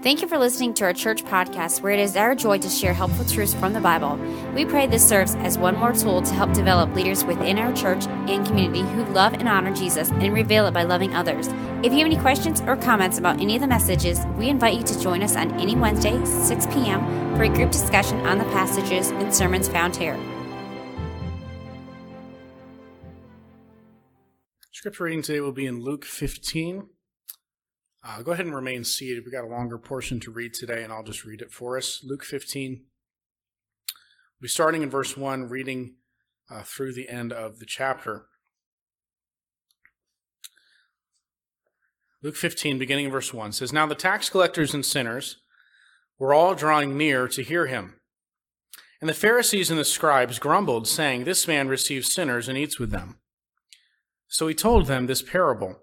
Thank you for listening to our church podcast, where it is our joy to share helpful truths from the Bible. We pray this serves as one more tool to help develop leaders within our church and community who love and honor Jesus and reveal it by loving others. If you have any questions or comments about any of the messages, we invite you to join us on any Wednesday, 6 p.m., for a group discussion on the passages and sermons found here. Scripture reading today will be in Luke 15. Uh, go ahead and remain seated. We've got a longer portion to read today, and I'll just read it for us. Luke 15. We'll be starting in verse 1, reading uh, through the end of the chapter. Luke 15, beginning in verse 1, says Now the tax collectors and sinners were all drawing near to hear him. And the Pharisees and the scribes grumbled, saying, This man receives sinners and eats with them. So he told them this parable.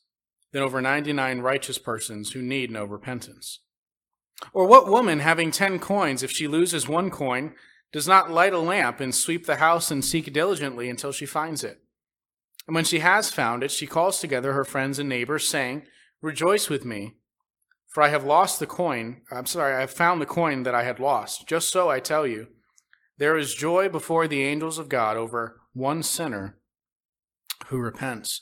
than over 99 righteous persons who need no repentance? Or what woman, having ten coins, if she loses one coin, does not light a lamp and sweep the house and seek diligently until she finds it? And when she has found it, she calls together her friends and neighbors, saying, Rejoice with me, for I have lost the coin. I'm sorry, I have found the coin that I had lost. Just so I tell you, there is joy before the angels of God over one sinner who repents.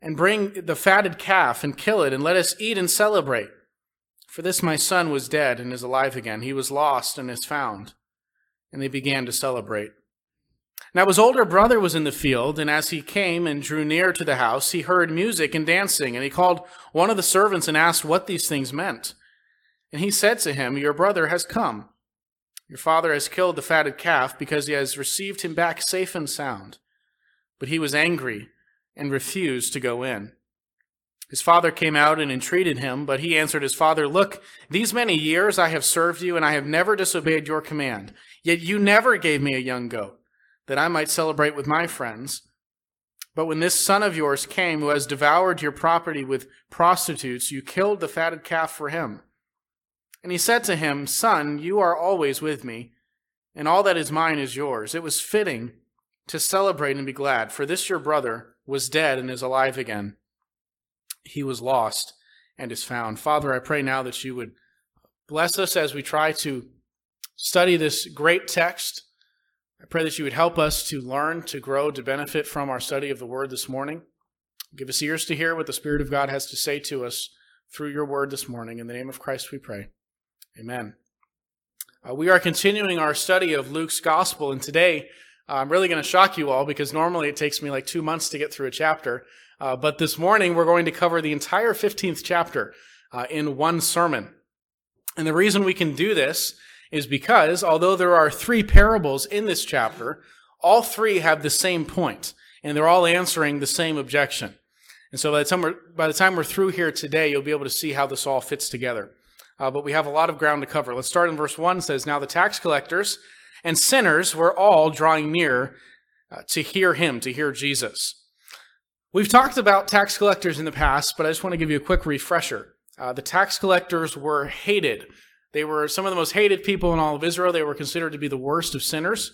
and bring the fatted calf and kill it, and let us eat and celebrate. For this my son was dead and is alive again. He was lost and is found. And they began to celebrate. Now his older brother was in the field, and as he came and drew near to the house, he heard music and dancing, and he called one of the servants and asked what these things meant. And he said to him, Your brother has come. Your father has killed the fatted calf because he has received him back safe and sound. But he was angry and refused to go in. His father came out and entreated him, but he answered his father, Look, these many years I have served you, and I have never disobeyed your command. Yet you never gave me a young goat, that I might celebrate with my friends. But when this son of yours came, who has devoured your property with prostitutes, you killed the fatted calf for him. And he said to him, Son, you are always with me, and all that is mine is yours. It was fitting to celebrate and be glad, for this your brother was dead and is alive again. He was lost and is found. Father, I pray now that you would bless us as we try to study this great text. I pray that you would help us to learn, to grow, to benefit from our study of the word this morning. Give us ears to hear what the Spirit of God has to say to us through your word this morning. In the name of Christ we pray. Amen. Uh, we are continuing our study of Luke's gospel, and today I'm really going to shock you all because normally it takes me like two months to get through a chapter. Uh, but this morning we're going to cover the entire 15th chapter uh, in one sermon. And the reason we can do this is because although there are three parables in this chapter, all three have the same. And they're all answering the same objection. And so by the time we're, by the time we're through here today, you'll be able to see how this all fits together. Uh, but we have a lot of ground to cover. Let's start in verse 1 says, Now the tax collectors and sinners were all drawing near uh, to hear him, to hear Jesus. We've talked about tax collectors in the past, but I just want to give you a quick refresher. Uh, the tax collectors were hated. They were some of the most hated people in all of Israel. They were considered to be the worst of sinners.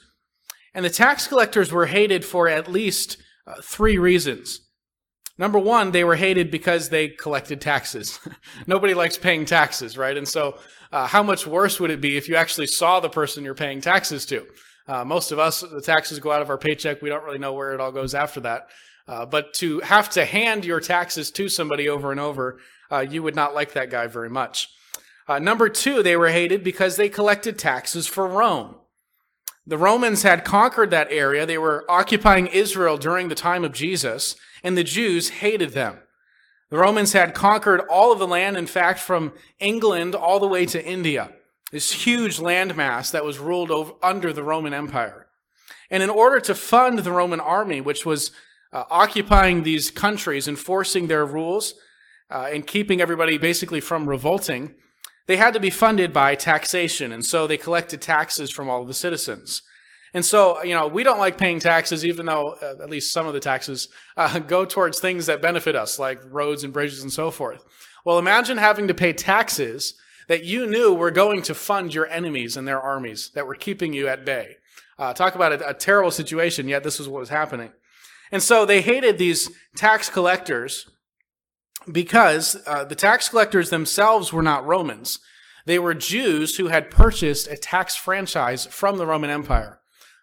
And the tax collectors were hated for at least uh, three reasons. Number one, they were hated because they collected taxes. Nobody likes paying taxes, right? And so, uh, how much worse would it be if you actually saw the person you're paying taxes to? Uh, most of us, the taxes go out of our paycheck. We don't really know where it all goes after that. Uh, but to have to hand your taxes to somebody over and over, uh, you would not like that guy very much. Uh, number two, they were hated because they collected taxes for Rome. The Romans had conquered that area. They were occupying Israel during the time of Jesus, and the Jews hated them. The Romans had conquered all of the land, in fact, from England all the way to India. This huge landmass that was ruled over, under the Roman Empire. And in order to fund the Roman army, which was uh, occupying these countries, enforcing their rules, uh, and keeping everybody basically from revolting, they had to be funded by taxation. And so they collected taxes from all of the citizens. And so, you know, we don't like paying taxes, even though uh, at least some of the taxes uh, go towards things that benefit us, like roads and bridges and so forth. Well, imagine having to pay taxes that you knew were going to fund your enemies and their armies that were keeping you at bay. Uh, talk about a, a terrible situation, yet this is what was happening. And so they hated these tax collectors because uh, the tax collectors themselves were not Romans. They were Jews who had purchased a tax franchise from the Roman Empire.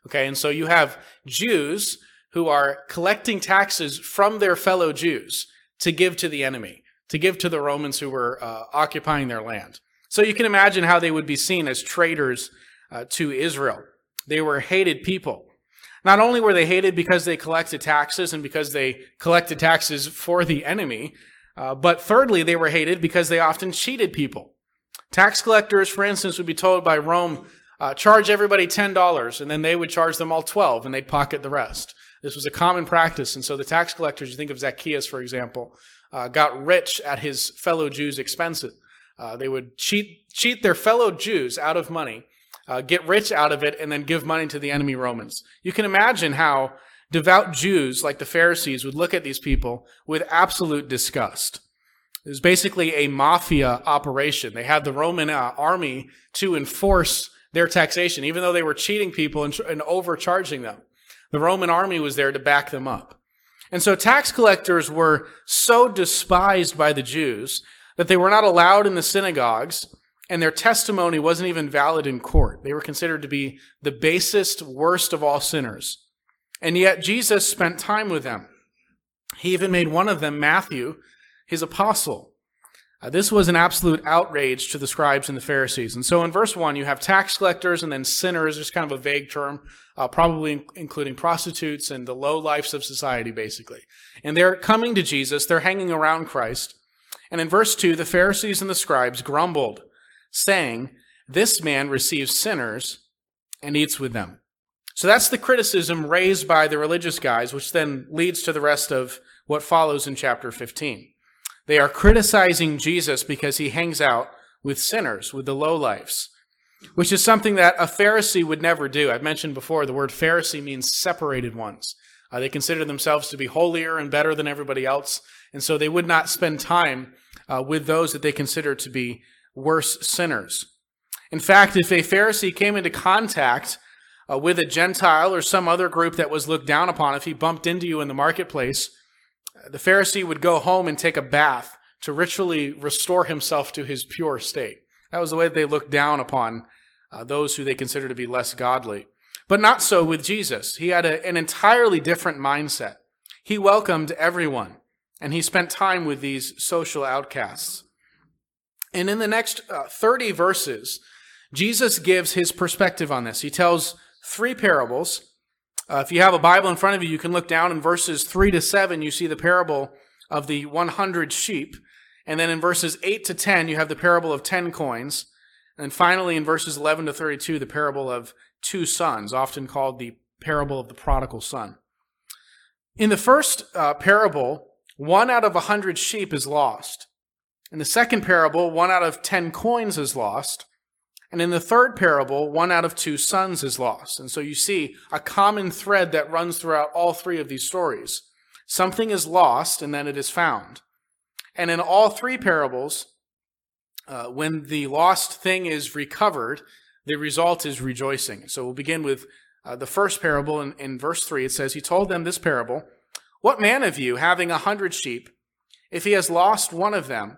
Okay, and so you have Jews who are collecting taxes from their fellow Jews to give to the enemy, to give to the Romans who were uh, occupying their land. So you can imagine how they would be seen as traitors uh, to Israel. They were hated people. Not only were they hated because they collected taxes and because they collected taxes for the enemy, uh, but thirdly, they were hated because they often cheated people. Tax collectors, for instance, would be told by Rome, uh, charge everybody $10, and then they would charge them all 12 and they'd pocket the rest. This was a common practice. And so the tax collectors, you think of Zacchaeus, for example, uh, got rich at his fellow Jews' expenses. Uh, they would cheat, cheat their fellow Jews out of money, uh, get rich out of it, and then give money to the enemy Romans. You can imagine how devout Jews like the Pharisees would look at these people with absolute disgust. It was basically a mafia operation. They had the Roman uh, army to enforce their taxation, even though they were cheating people and, and overcharging them. The Roman army was there to back them up. And so tax collectors were so despised by the Jews that they were not allowed in the synagogues and their testimony wasn't even valid in court. They were considered to be the basest, worst of all sinners. And yet Jesus spent time with them. He even made one of them, Matthew, his apostle. Uh, this was an absolute outrage to the scribes and the Pharisees. And so in verse 1, you have tax collectors and then sinners, just kind of a vague term, uh, probably including prostitutes and the low lives of society, basically. And they're coming to Jesus, they're hanging around Christ. And in verse 2, the Pharisees and the scribes grumbled, saying, This man receives sinners and eats with them. So that's the criticism raised by the religious guys, which then leads to the rest of what follows in chapter 15. They are criticizing Jesus because he hangs out with sinners, with the lowlifes, which is something that a Pharisee would never do. I've mentioned before the word Pharisee means separated ones. Uh, they consider themselves to be holier and better than everybody else, and so they would not spend time uh, with those that they consider to be worse sinners. In fact, if a Pharisee came into contact uh, with a Gentile or some other group that was looked down upon, if he bumped into you in the marketplace, the Pharisee would go home and take a bath to ritually restore himself to his pure state. That was the way they looked down upon uh, those who they considered to be less godly. But not so with Jesus. He had a, an entirely different mindset. He welcomed everyone, and he spent time with these social outcasts. And in the next uh, 30 verses, Jesus gives his perspective on this. He tells three parables. Uh, if you have a Bible in front of you, you can look down in verses 3 to 7. You see the parable of the 100 sheep. And then in verses 8 to 10, you have the parable of 10 coins. And finally, in verses 11 to 32, the parable of two sons, often called the parable of the prodigal son. In the first uh, parable, one out of a hundred sheep is lost. In the second parable, one out of ten coins is lost. And in the third parable, one out of two sons is lost. And so you see a common thread that runs throughout all three of these stories. Something is lost and then it is found. And in all three parables, uh, when the lost thing is recovered, the result is rejoicing. So we'll begin with uh, the first parable in, in verse 3. It says, He told them this parable What man of you, having a hundred sheep, if he has lost one of them,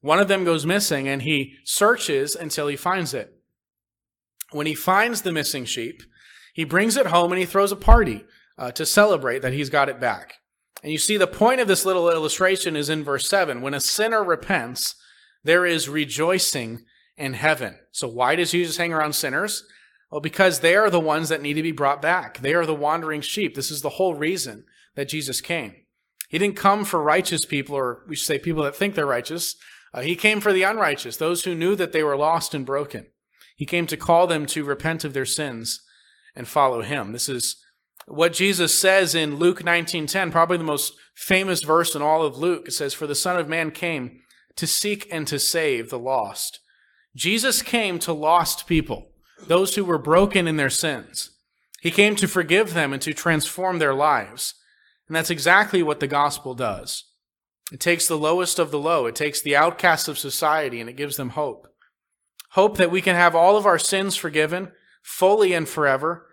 One of them goes missing and he searches until he finds it. When he finds the missing sheep, he brings it home and he throws a party uh, to celebrate that he's got it back. And you see the point of this little illustration is in verse 7. When a sinner repents, there is rejoicing in heaven. So why does Jesus hang around sinners? Well, because they are the ones that need to be brought back. They are the wandering sheep. This is the whole reason that Jesus came. He didn't come for righteous people, or we should say people that think they're righteous. Uh, he came for the unrighteous, those who knew that they were lost and broken. He came to call them to repent of their sins and follow him. This is what Jesus says in Luke 19:10, probably the most famous verse in all of Luke. It says, "For the Son of Man came to seek and to save the lost." Jesus came to lost people, those who were broken in their sins. He came to forgive them and to transform their lives. And that's exactly what the gospel does. It takes the lowest of the low. It takes the outcasts of society and it gives them hope. Hope that we can have all of our sins forgiven fully and forever.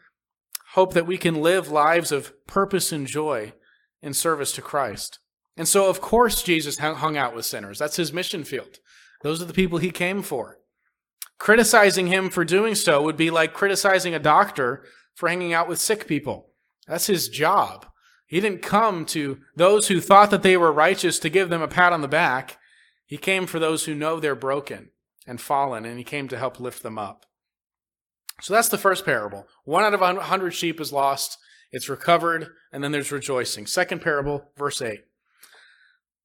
Hope that we can live lives of purpose and joy in service to Christ. And so, of course, Jesus hung out with sinners. That's his mission field. Those are the people he came for. Criticizing him for doing so would be like criticizing a doctor for hanging out with sick people. That's his job. He didn't come to those who thought that they were righteous to give them a pat on the back. He came for those who know they're broken and fallen, and he came to help lift them up. So that's the first parable. One out of a hundred sheep is lost, it's recovered, and then there's rejoicing. Second parable, verse 8.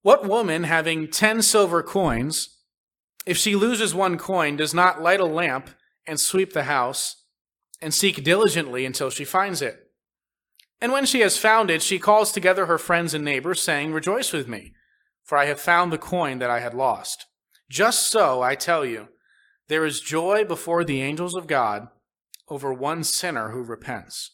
What woman having ten silver coins, if she loses one coin, does not light a lamp and sweep the house and seek diligently until she finds it? And when she has found it, she calls together her friends and neighbors, saying, Rejoice with me, for I have found the coin that I had lost. Just so, I tell you, there is joy before the angels of God over one sinner who repents.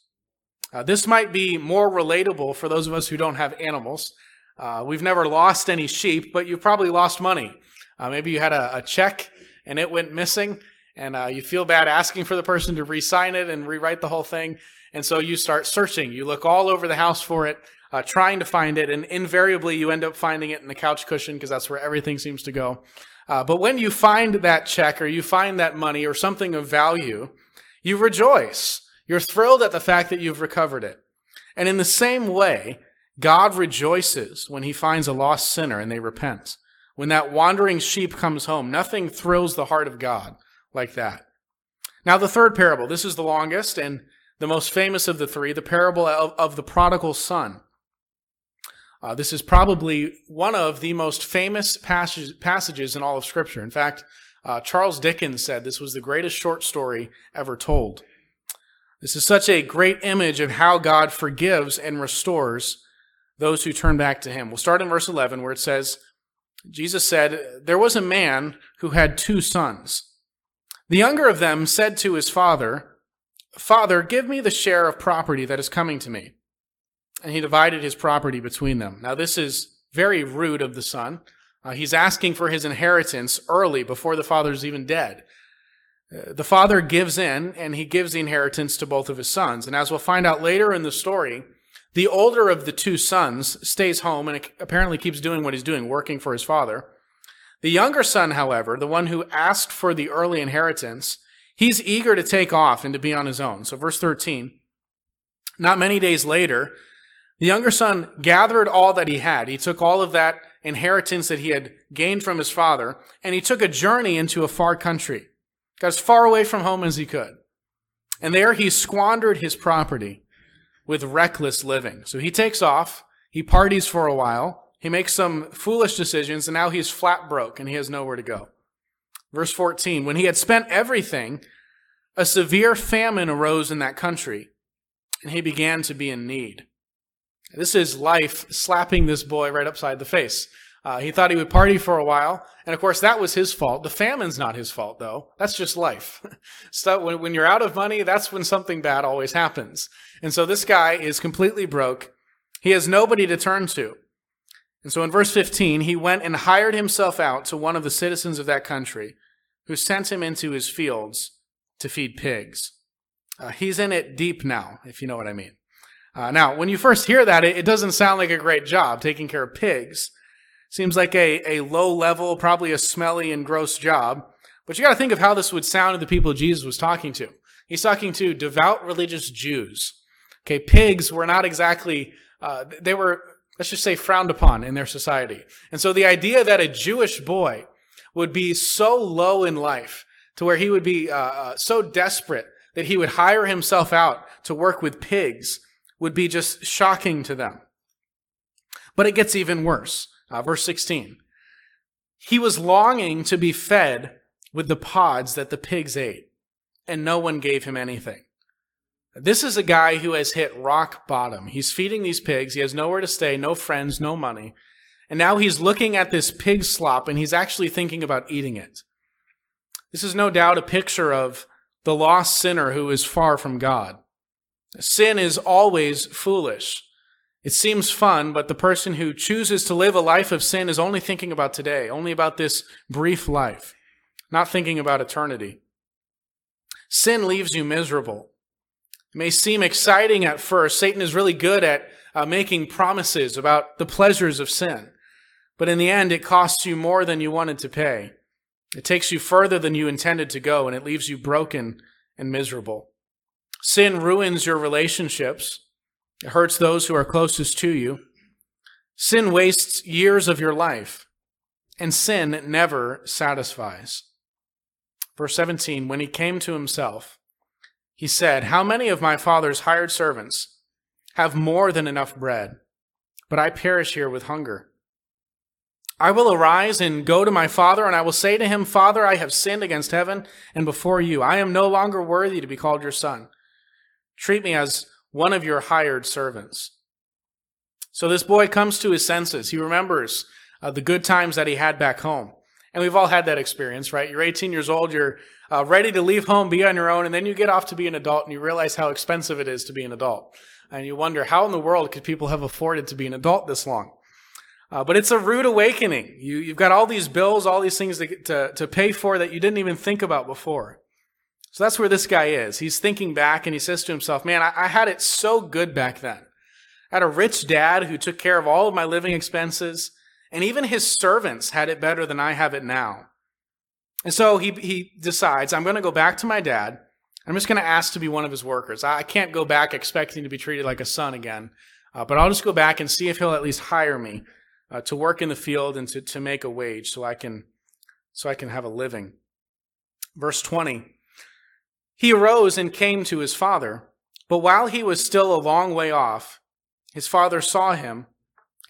Uh, this might be more relatable for those of us who don't have animals. Uh, we've never lost any sheep, but you've probably lost money. Uh, maybe you had a, a, check and it went missing, and uh, you feel bad asking for the person to re sign it and rewrite the whole thing. And so you start searching. You look all over the house for it, uh, trying to find it, and invariably you end up finding it in the couch cushion because that's where everything seems to go. Uh, but when you find that check or you find that money or something of value, you rejoice. You're thrilled at the fact that you've recovered it. And in the same way, God rejoices when he finds a lost sinner and they repent. When that wandering sheep comes home, nothing thrills the heart of God like that. Now, the third parable, this is the longest, and the most famous of the three, the parable of, of the prodigal son. Uh, this is probably one of the most famous passages, passages in all of Scripture. In fact, uh, Charles Dickens said this was the greatest short story ever told. This is such a great image of how God forgives and restores those who turn back to Him. We'll start in verse 11 where it says, Jesus said, There was a man who had two sons. The younger of them said to his father, Father, give me the share of property that is coming to me. And he divided his property between them. Now, this is very rude of the son. Uh, he's asking for his inheritance early before the father's even dead. Uh, the father gives in and he gives the inheritance to both of his sons. And as we'll find out later in the story, the older of the two sons stays home and apparently keeps doing what he's doing, working for his father. The younger son, however, the one who asked for the early inheritance, He's eager to take off and to be on his own. So, verse 13 Not many days later, The younger son gathered all that he had. He took all of that inheritance that he had gained from his father, and he took a journey into a far country. Got as far away from home as he could. And there he squandered his property with reckless living. So he takes off, he parties for a while, he makes some foolish decisions, and now he's flat broke and he has nowhere to go. Verse 14 When he had spent everything, a severe famine arose in that country, and he began to be in need. This is life slapping this boy right upside the face. Uh, he thought he would party for a while, and of course that was his fault. The famine's not his fault, though. That's just life. so when, when you're out of money, that's when something bad always happens. And so this guy is completely broke. He has nobody to turn to. And so in verse 15, he went and hired himself out to one of the citizens of that country, who sent him into his fields to feed pigs. Uh, he's in it deep now, if you know what I mean. Uh, now, when you first hear that, it, it, doesn't sound like a great job taking care of pigs. Seems like a, a low level, probably a smelly and gross job. But you got to think of how this would sound to the people Jesus was talking to. He's talking to devout religious Jews. Okay, pigs were not exactly, uh, they were, let's just say, frowned upon in their society. And so the idea that a Jewish boy would be so low in life to where he would be uh, uh, so desperate that he would hire himself out to work with pigs would be just shocking to them. But it gets even worse. Uh, verse 16. He was longing to be fed with the pods that the pigs ate, and no one gave him anything. This is a guy who has hit rock bottom. He's feeding these pigs. He has nowhere to stay, no friends, no money. And now he's looking at this pig slop and he's actually thinking about eating it. This is no doubt a picture of the lost sinner who is far from God. Sin is always foolish. It seems fun, but the person who chooses to live a life of sin is only thinking about today, only about this brief life, not thinking about eternity. Sin leaves you miserable. It may seem exciting at first. Satan is really good at uh, making promises about the pleasures of sin. But in the end, it costs you more than you wanted to pay. It takes you further than you intended to go, and it leaves you broken and miserable. Sin ruins your relationships. It hurts those who are closest to you. Sin wastes years of your life, and sin never satisfies. Verse 17 When he came to himself, he said, How many of my father's hired servants have more than enough bread, but I perish here with hunger? I will arise and go to my father, and I will say to him, Father, I have sinned against heaven and before you. I am no longer worthy to be called your son. Treat me as one of your hired servants. So this boy comes to his senses. He remembers uh, the good times that he had back home. And we've all had that experience, right? You're 18 years old, you're uh, ready to leave home, be on your own, and then you get off to be an adult and you realize how expensive it is to be an adult. And you wonder, how in the world could people have afforded to be an adult this long? Uh, but it's a rude awakening. You, you've got all these bills, all these things to, to, to pay for that you didn't even think about before. So that's where this guy is. He's thinking back and he says to himself, man, I, I had it so good back then. I had a rich dad who took care of all of my living expenses, and even his servants had it better than I have it now. And so he, he decides, I'm going to go back to my dad. I'm just going to ask to be one of his workers. I can't go back expecting to be treated like a son again, uh, but I'll just go back and see if he'll at least hire me uh, to work in the field and to, to make a wage so I can so I can have a living. Verse 20. He arose and came to his father, but while he was still a long way off, his father saw him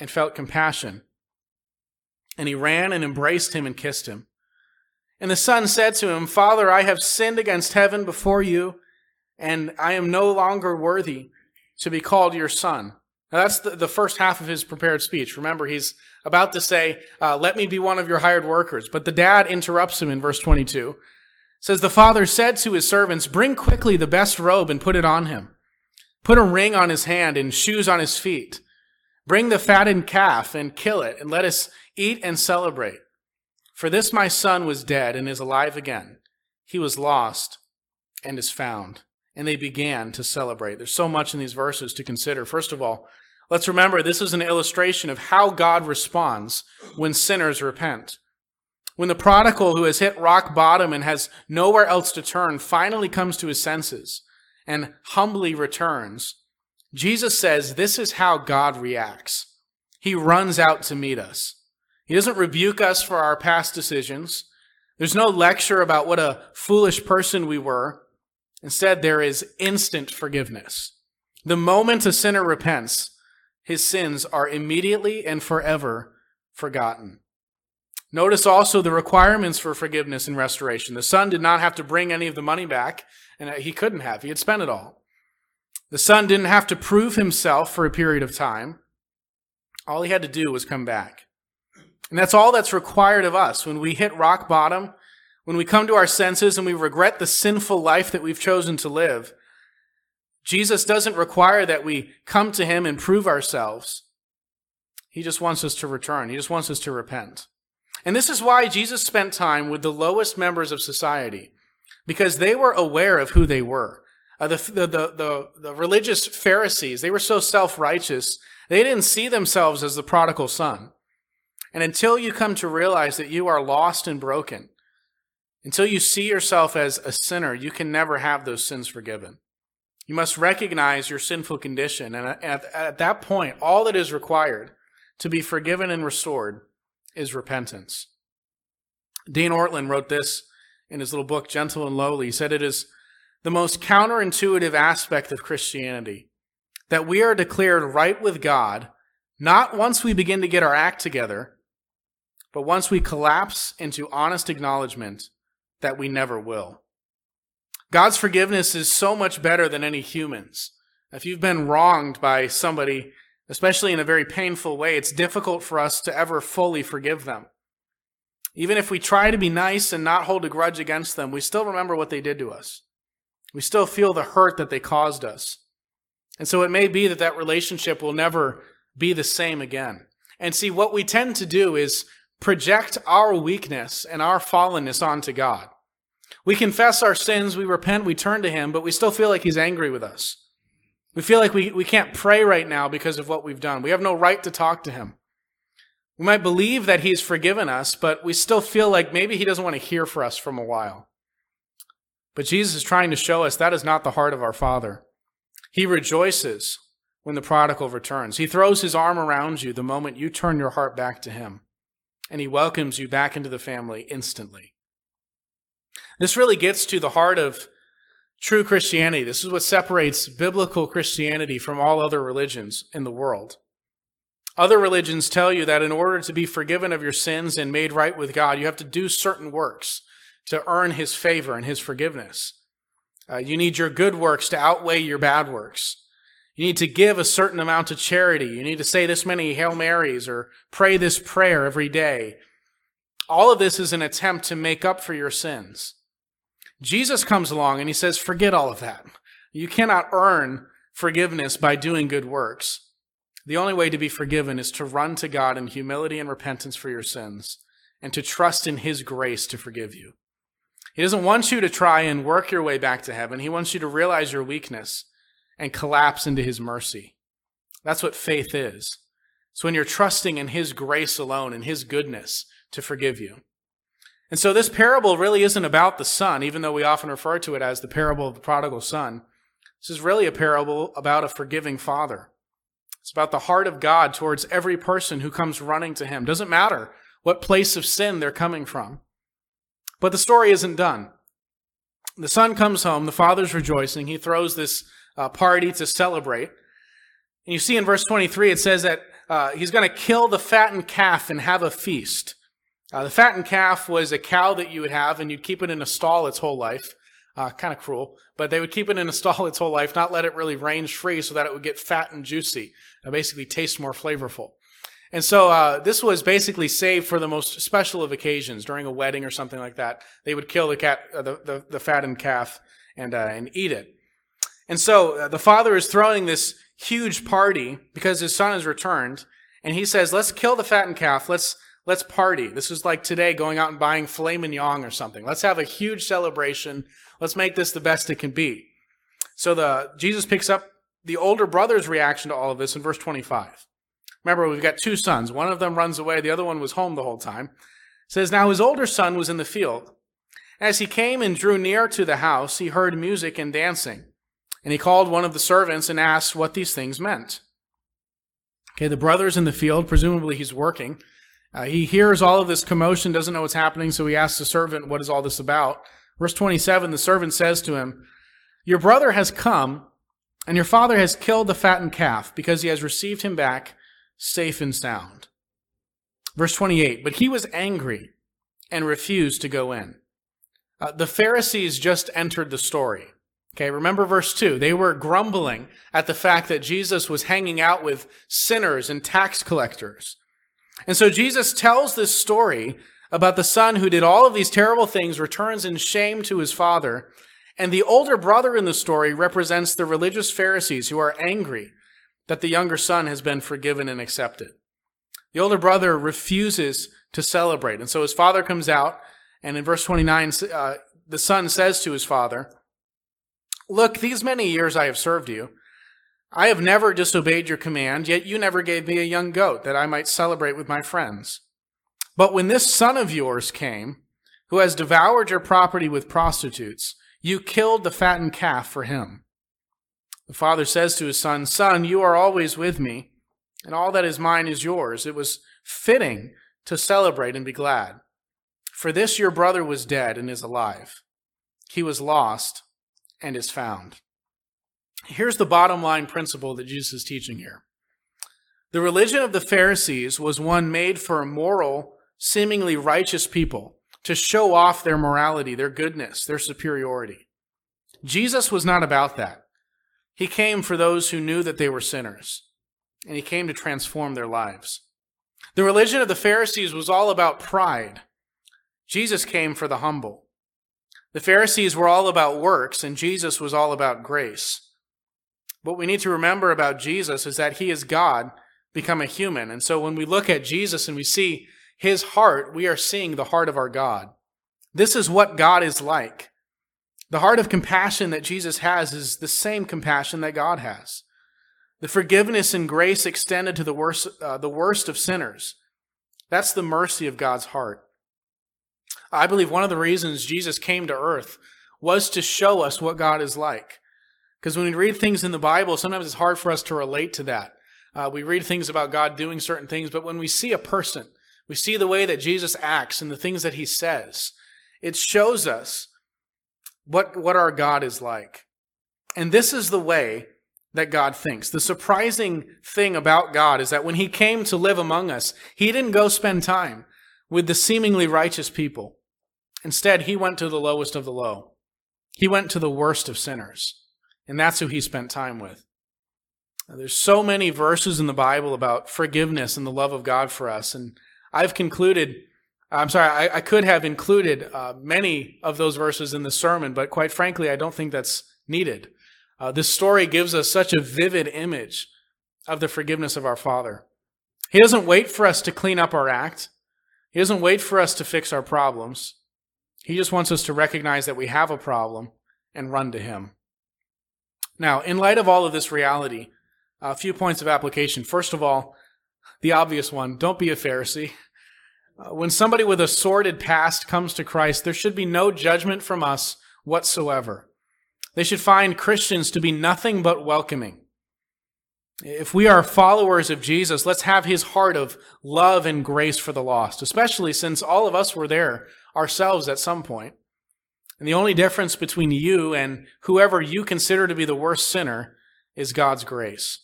and felt compassion. And he ran and embraced him and kissed him. And the son said to him, Father, I have sinned against heaven before you, and I am no longer worthy to be called your son. Now, that's the, the first half of his prepared speech. Remember, he's about to say, uh, Let me be one of your hired workers. But the dad interrupts him in verse 22. It says, The father said to his servants, Bring quickly the best robe and put it on him. Put a ring on his hand and shoes on his feet. Bring the fattened calf and kill it, and let us eat and celebrate. For this my son was dead and is alive again. He was lost and is found and they began to celebrate. There's so much in these verses to consider. First of all, let's remember this is an illustration of how God responds when sinners repent. When the prodigal who has hit rock bottom and has nowhere else to turn finally comes to his senses and humbly returns, Jesus says this is how God reacts. He runs out to meet us. He doesn't rebuke us for our past decisions. There's no lecture about what a foolish person we were. Instead, there is instant forgiveness. The moment a sinner repents, his sins are immediately and forever forgotten. Notice also the requirements for forgiveness and restoration. The son did not have to bring any of the money back, and he couldn't have. He had spent it all. The son didn't have to prove himself for a period of time. All he had to do was come back. And that's all that's required of us when we hit rock bottom, when we come to our senses and we regret the sinful life that we've chosen to live. Jesus doesn't require that we come to him and prove ourselves. He just wants us to return. He just wants us to repent. And this is why Jesus spent time with the lowest members of society, because they were aware of who they were. Uh, the, the, the, the, religious Pharisees, they were so self-righteous, they didn't see themselves as the prodigal son. And until you come to realize that you are lost and broken, until you see yourself as a sinner, you can never have those sins forgiven. You must recognize your sinful condition. And at, at that point, all that is required to be forgiven and restored is repentance. Dean Ortlund wrote this in his little book, Gentle and Lowly. He said it is the most counterintuitive aspect of Christianity that we are declared right with God not once we begin to get our act together, but once we collapse into honest acknowledgement that we never will. God's forgiveness is so much better than any human's. If you've been wronged by somebody, especially in a very painful way, it's difficult for us to ever fully forgive them. Even if we try to be nice and not hold a grudge against them, we still remember what they did to us. We still feel the hurt that they caused us. And so it may be that that relationship will never be the same again. And see, what we tend to do is project our weakness and our fallenness onto God. We confess our sins, we repent, we turn to Him, but we still feel like He's angry with us. We feel like we, we can't pray right now because of what we've done. We have no right to talk to Him. We might believe that He's forgiven us, but we still feel like maybe He doesn't want to hear for us from a while. But Jesus is trying to show us that is not the heart of our Father. He rejoices when the prodigal returns. He throws His arm around you the moment you turn your heart back to Him and he welcomes you back into the family instantly. This really gets to the heart of true Christianity. This is what separates biblical Christianity from all other religions in the world. Other religions tell you that in order to be forgiven of your sins and made right with God, you have to do certain works to earn his favor and his forgiveness. Uh, you need your good works to outweigh your bad works. You need to give a certain amount of charity. You need to say this many Hail Marys or pray this prayer every day. All of this is an attempt to make up for your sins. Jesus comes along and he says, forget all of that. You cannot earn forgiveness by doing good works. The only way to be forgiven is to run to God in humility and repentance for your sins and to trust in his grace to forgive you. He doesn't want you to try and work your way back to heaven. He wants you to realize your weakness and collapse into his mercy. That's what faith is. It's when you're trusting in his grace alone and his goodness to forgive you. And so this parable really isn't about the son, even though we often refer to it as the parable of the prodigal son. This is really a parable about a forgiving father. It's about the heart of God towards every person who comes running to him. Doesn't matter what place of sin they're coming from. But the story isn't done. The son comes home, the father's rejoicing. He throws this uh, party to celebrate. And you see in verse 23, it says that uh, he's going to kill the fattened calf and have a feast. Uh, the fattened calf was a cow that you would have, and you'd keep it in a stall its whole life. Uh, kind of cruel, but they would keep it in a stall its whole life, not let it really range free so that it would get fat and juicy, and basically taste more flavorful. And so uh, this was basically saved for the most special of occasions, during a wedding or something like that. They would kill the cat, uh, the, the, the fattened calf, and uh, and eat it. And so uh, the father is throwing this huge party because his son has returned. And he says, let's kill the fattened calf. Let's, let's party. This is like today going out and buying filet mignon or something. Let's have a huge celebration. Let's make this the best it can be. So the, Jesus picks up the older brother's reaction to all of this in verse 25. Remember, we've got two sons. One of them runs away. The other one was home the whole time. It says, now his older son was in the field. As he came and drew near to the house, he heard music and dancing. And he called one of the servants and asked what these things meant. Okay, the brother's in the field, presumably he's working. Uh, he hears all of this commotion, doesn't know what's happening, so he asks the servant, What is all this about? Verse 27 the servant says to him, Your brother has come, and your father has killed the fattened calf, because he has received him back safe and sound. Verse 28 But he was angry and refused to go in. Uh, the Pharisees just entered the story. Okay, remember verse 2. They were grumbling at the fact that Jesus was hanging out with sinners and tax collectors. And so Jesus tells this story about the son who did all of these terrible things, returns in shame to his father. And the older brother in the story represents the religious Pharisees who are angry that the younger son has been forgiven and accepted. The older brother refuses to celebrate. And so his father comes out, and in verse 29, uh, the son says to his father, Look, these many years I have served you. I have never disobeyed your command, yet you never gave me a young goat that I might celebrate with my friends. But when this son of yours came, who has devoured your property with prostitutes, you killed the fattened calf for him. The father says to his son, Son, you are always with me, and all that is mine is yours. It was fitting to celebrate and be glad. For this your brother was dead and is alive. He was lost and is found. Here's the bottom line principle that Jesus is teaching here. The religion of the Pharisees was one made for a moral, seemingly righteous people to show off their morality, their goodness, their superiority. Jesus was not about that. He came for those who knew that they were sinners, and he came to transform their lives. The religion of the Pharisees was all about pride. Jesus came for the humble. The Pharisees were all about works, and Jesus was all about grace. What we need to remember about Jesus is that he is God become a human. And so when we look at Jesus and we see his heart, we are seeing the heart of our God. This is what God is like. The heart of compassion that Jesus has is the same compassion that God has. The forgiveness and grace extended to the worst, uh, the worst of sinners. That's the mercy of God's heart. I believe one of the reasons Jesus came to earth was to show us what God is like. Because when we read things in the Bible, sometimes it's hard for us to relate to that. Uh, we read things about God doing certain things, but when we see a person, we see the way that Jesus acts and the things that he says, it shows us what, what our God is like. And this is the way that God thinks. The surprising thing about God is that when he came to live among us, he didn't go spend time with the seemingly righteous people. Instead, he went to the lowest of the low. He went to the worst of sinners. And that's who he spent time with. Now, there's so many verses in the Bible about forgiveness and the love of God for us. And I've concluded, I'm sorry, I, I could have included uh, many of those verses in the sermon, but quite frankly, I don't think that's needed. Uh, this story gives us such a vivid image of the forgiveness of our Father. He doesn't wait for us to clean up our act. He doesn't wait for us to fix our problems. He just wants us to recognize that we have a problem and run to Him. Now, in light of all of this reality, a few points of application. First of all, the obvious one don't be a Pharisee. Uh, when somebody with a sordid past comes to Christ, there should be no judgment from us whatsoever. They should find Christians to be nothing but welcoming. If we are followers of Jesus, let's have his heart of love and grace for the lost, especially since all of us were there ourselves at some point. And the only difference between you and whoever you consider to be the worst sinner is God's grace.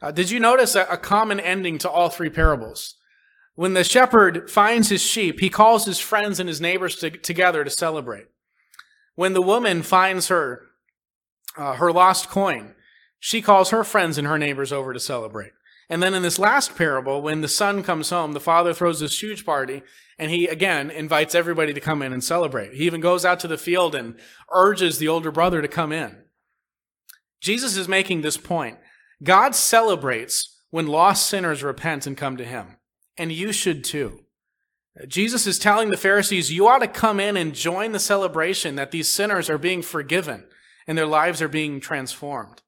Uh, did you notice a, a common ending to all three parables? When the shepherd finds his sheep, he calls his friends and his neighbors to, together to celebrate. When the woman finds her, uh, her lost coin, she calls her friends and her neighbors over to celebrate. And then in this last parable, when the son comes home, the father throws this huge party and he again invites everybody to come in and celebrate. He even goes out to the field and urges the older brother to come in. Jesus is making this point. God celebrates when lost sinners repent and come to him. And you should too. Jesus is telling the Pharisees, you ought to come in and join the celebration that these sinners are being forgiven and their lives are being transformed.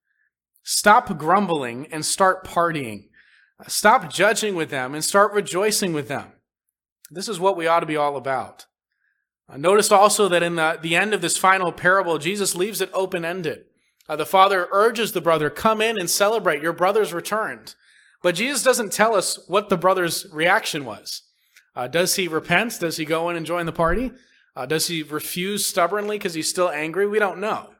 Stop grumbling and start partying. Stop judging with them and start rejoicing with them. This is what we ought to be all about. Uh, notice also that in the, the end of this final parable, Jesus leaves it open ended. Uh, the father urges the brother, come in and celebrate. Your brother's returned. But Jesus doesn't tell us what the brother's reaction was. Uh, does he repent? Does he go in and join the party? Uh, does he refuse stubbornly because he's still angry? We don't know.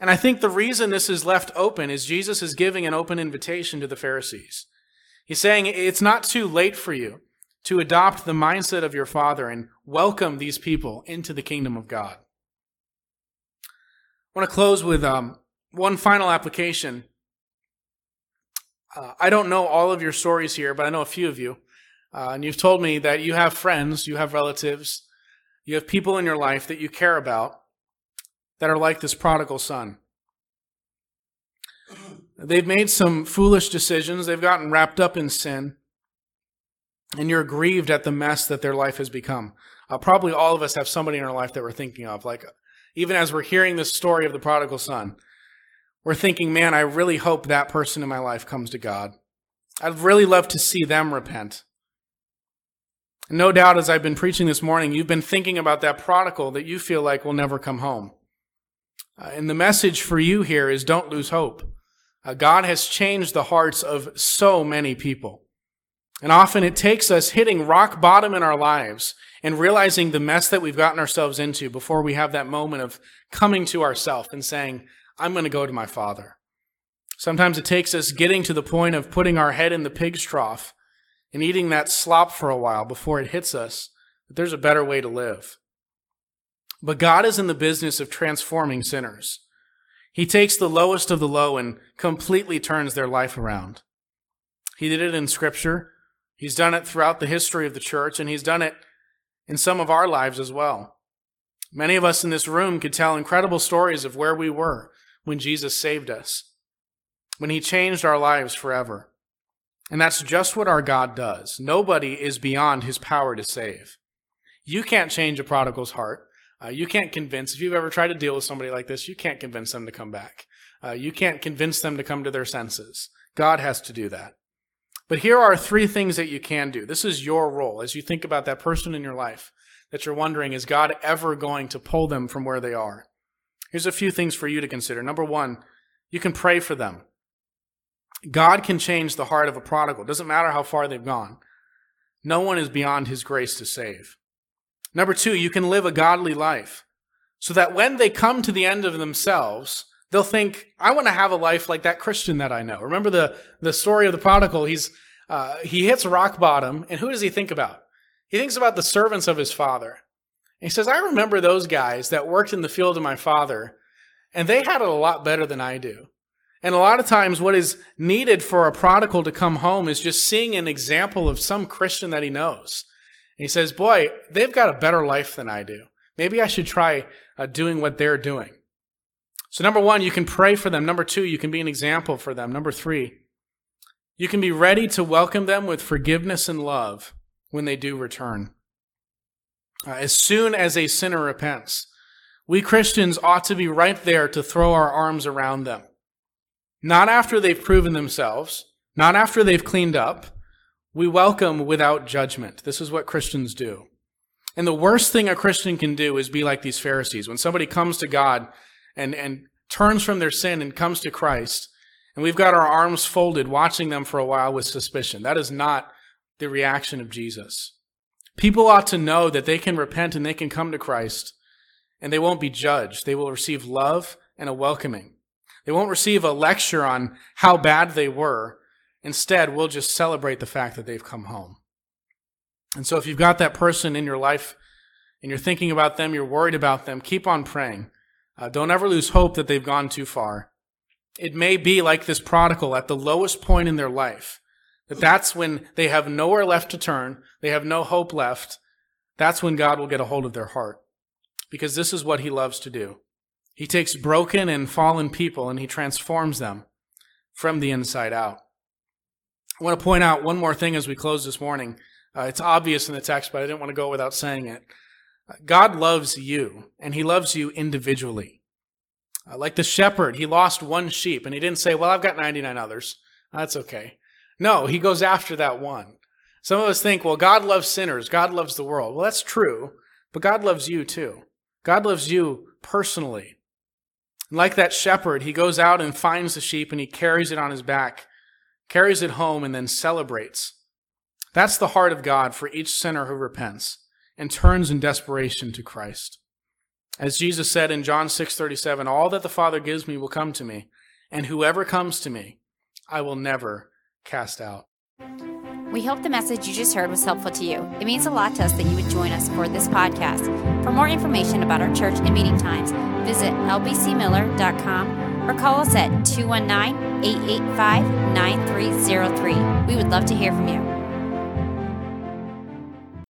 And I think the reason this is left open is Jesus is giving an open invitation to the Pharisees. He's saying it's not too late for you to adopt the mindset of your father and welcome these people into the kingdom of God. I want to close with um, one final application. Uh, I don't know all of your stories here, but I know a few of you. Uh, and you've told me that you have friends, you have relatives, you have people in your life that you care about that are like this prodigal son. They've made some foolish decisions, they've gotten wrapped up in sin, and you're grieved at the mess that their life has become. Uh, probably all of us have somebody in our life that we're thinking of. Like, even as we're hearing the story of the prodigal son, we're thinking, man, I really hope that person in my life comes to God. I'd really love to see them repent. No doubt, as I've been preaching this morning, you've been thinking about that prodigal that you feel like will never come home. Uh, and the message for you here is don't lose hope. Uh, God has changed the hearts of so many people. And often it takes us hitting rock bottom in our lives and realizing the mess that we've gotten ourselves into before we have that moment of coming to ourselves and saying, I'm going to go to my Father. Sometimes it takes us getting to the point of putting our head in the pig's trough and eating that slop for a while before it hits us that there's a better way to live. But God is in the business of transforming sinners. He takes the lowest of the low and completely turns their life around. He did it in Scripture. He's done it throughout the history of the church, and He's done it in some of our lives as well. Many of us in this room could tell incredible stories of where we were when Jesus saved us, when He changed our lives forever. And that's just what our God does. Nobody is beyond his power to save. You can't change a prodigal's heart. Uh, you can't convince, if you've ever tried to deal with somebody like this, you can't convince them to come back. Uh, you can't convince them to come to their senses. God has to do that. But here are three things that you can do. This is your role as you think about that person in your life that you're wondering, is God ever going to pull them from where they are? Here's a few things for you to consider. Number one, you can pray for them. God can change the heart of a prodigal. It doesn't matter how far they've gone. No one is beyond his grace to save. Number two, you can live a godly life so that when they come to the end of themselves, they'll think, I want to have a life like that Christian that I know. Remember the, the story of the prodigal? He's, uh, he hits rock bottom, and who does he think about? He thinks about the servants of his father. And he says, I remember those guys that worked in the field of my father, and they had it a lot better than I do. And a lot of times, what is needed for a prodigal to come home is just seeing an example of some Christian that he knows. He says, Boy, they've got a better life than I do. Maybe I should try uh, doing what they're doing. So, number one, you can pray for them. Number two, you can be an example for them. Number three, you can be ready to welcome them with forgiveness and love when they do return. Uh, as soon as a sinner repents, we Christians ought to be right there to throw our arms around them not after they've proven themselves, not after they've cleaned up. We welcome without judgment. This is what Christians do. And the worst thing a Christian can do is be like these Pharisees. When somebody comes to God and, and turns from their sin and comes to Christ, and we've got our arms folded watching them for a while with suspicion. That is not the reaction of Jesus. People ought to know that they can repent and they can come to Christ and they won't be judged. They will receive love and a welcoming. They won't receive a lecture on how bad they were. Instead, we'll just celebrate the fact that they've come home. And so if you've got that person in your life and you're thinking about them, you're worried about them, keep on praying. Uh, don't ever lose hope that they've gone too far. It may be like this prodigal at the lowest point in their life, that that's when they have nowhere left to turn, they have no hope left. That's when God will get a hold of their heart. Because this is what he loves to do. He takes broken and fallen people and he transforms them from the inside out. I want to point out one more thing as we close this morning. Uh, it's obvious in the text, but I didn't want to go without saying it. God loves you, and he loves you individually. Uh, like the shepherd, he lost one sheep, and he didn't say, Well, I've got 99 others. That's okay. No, he goes after that one. Some of us think, Well, God loves sinners, God loves the world. Well, that's true, but God loves you too. God loves you personally. Like that shepherd, he goes out and finds the sheep and he carries it on his back, carries it home, and then celebrates. That's the heart of God for each sinner who repents and turns in desperation to Christ. As Jesus said in John 6:37, all that the Father gives me will come to me, and whoever comes to me, I will never cast out. We hope the message you just heard was helpful to you. It means a lot to us that you would join us for this podcast. For more information about our church and meeting times, visit lbcmiller.com or call us at 219 885 9303. We would love to hear from you.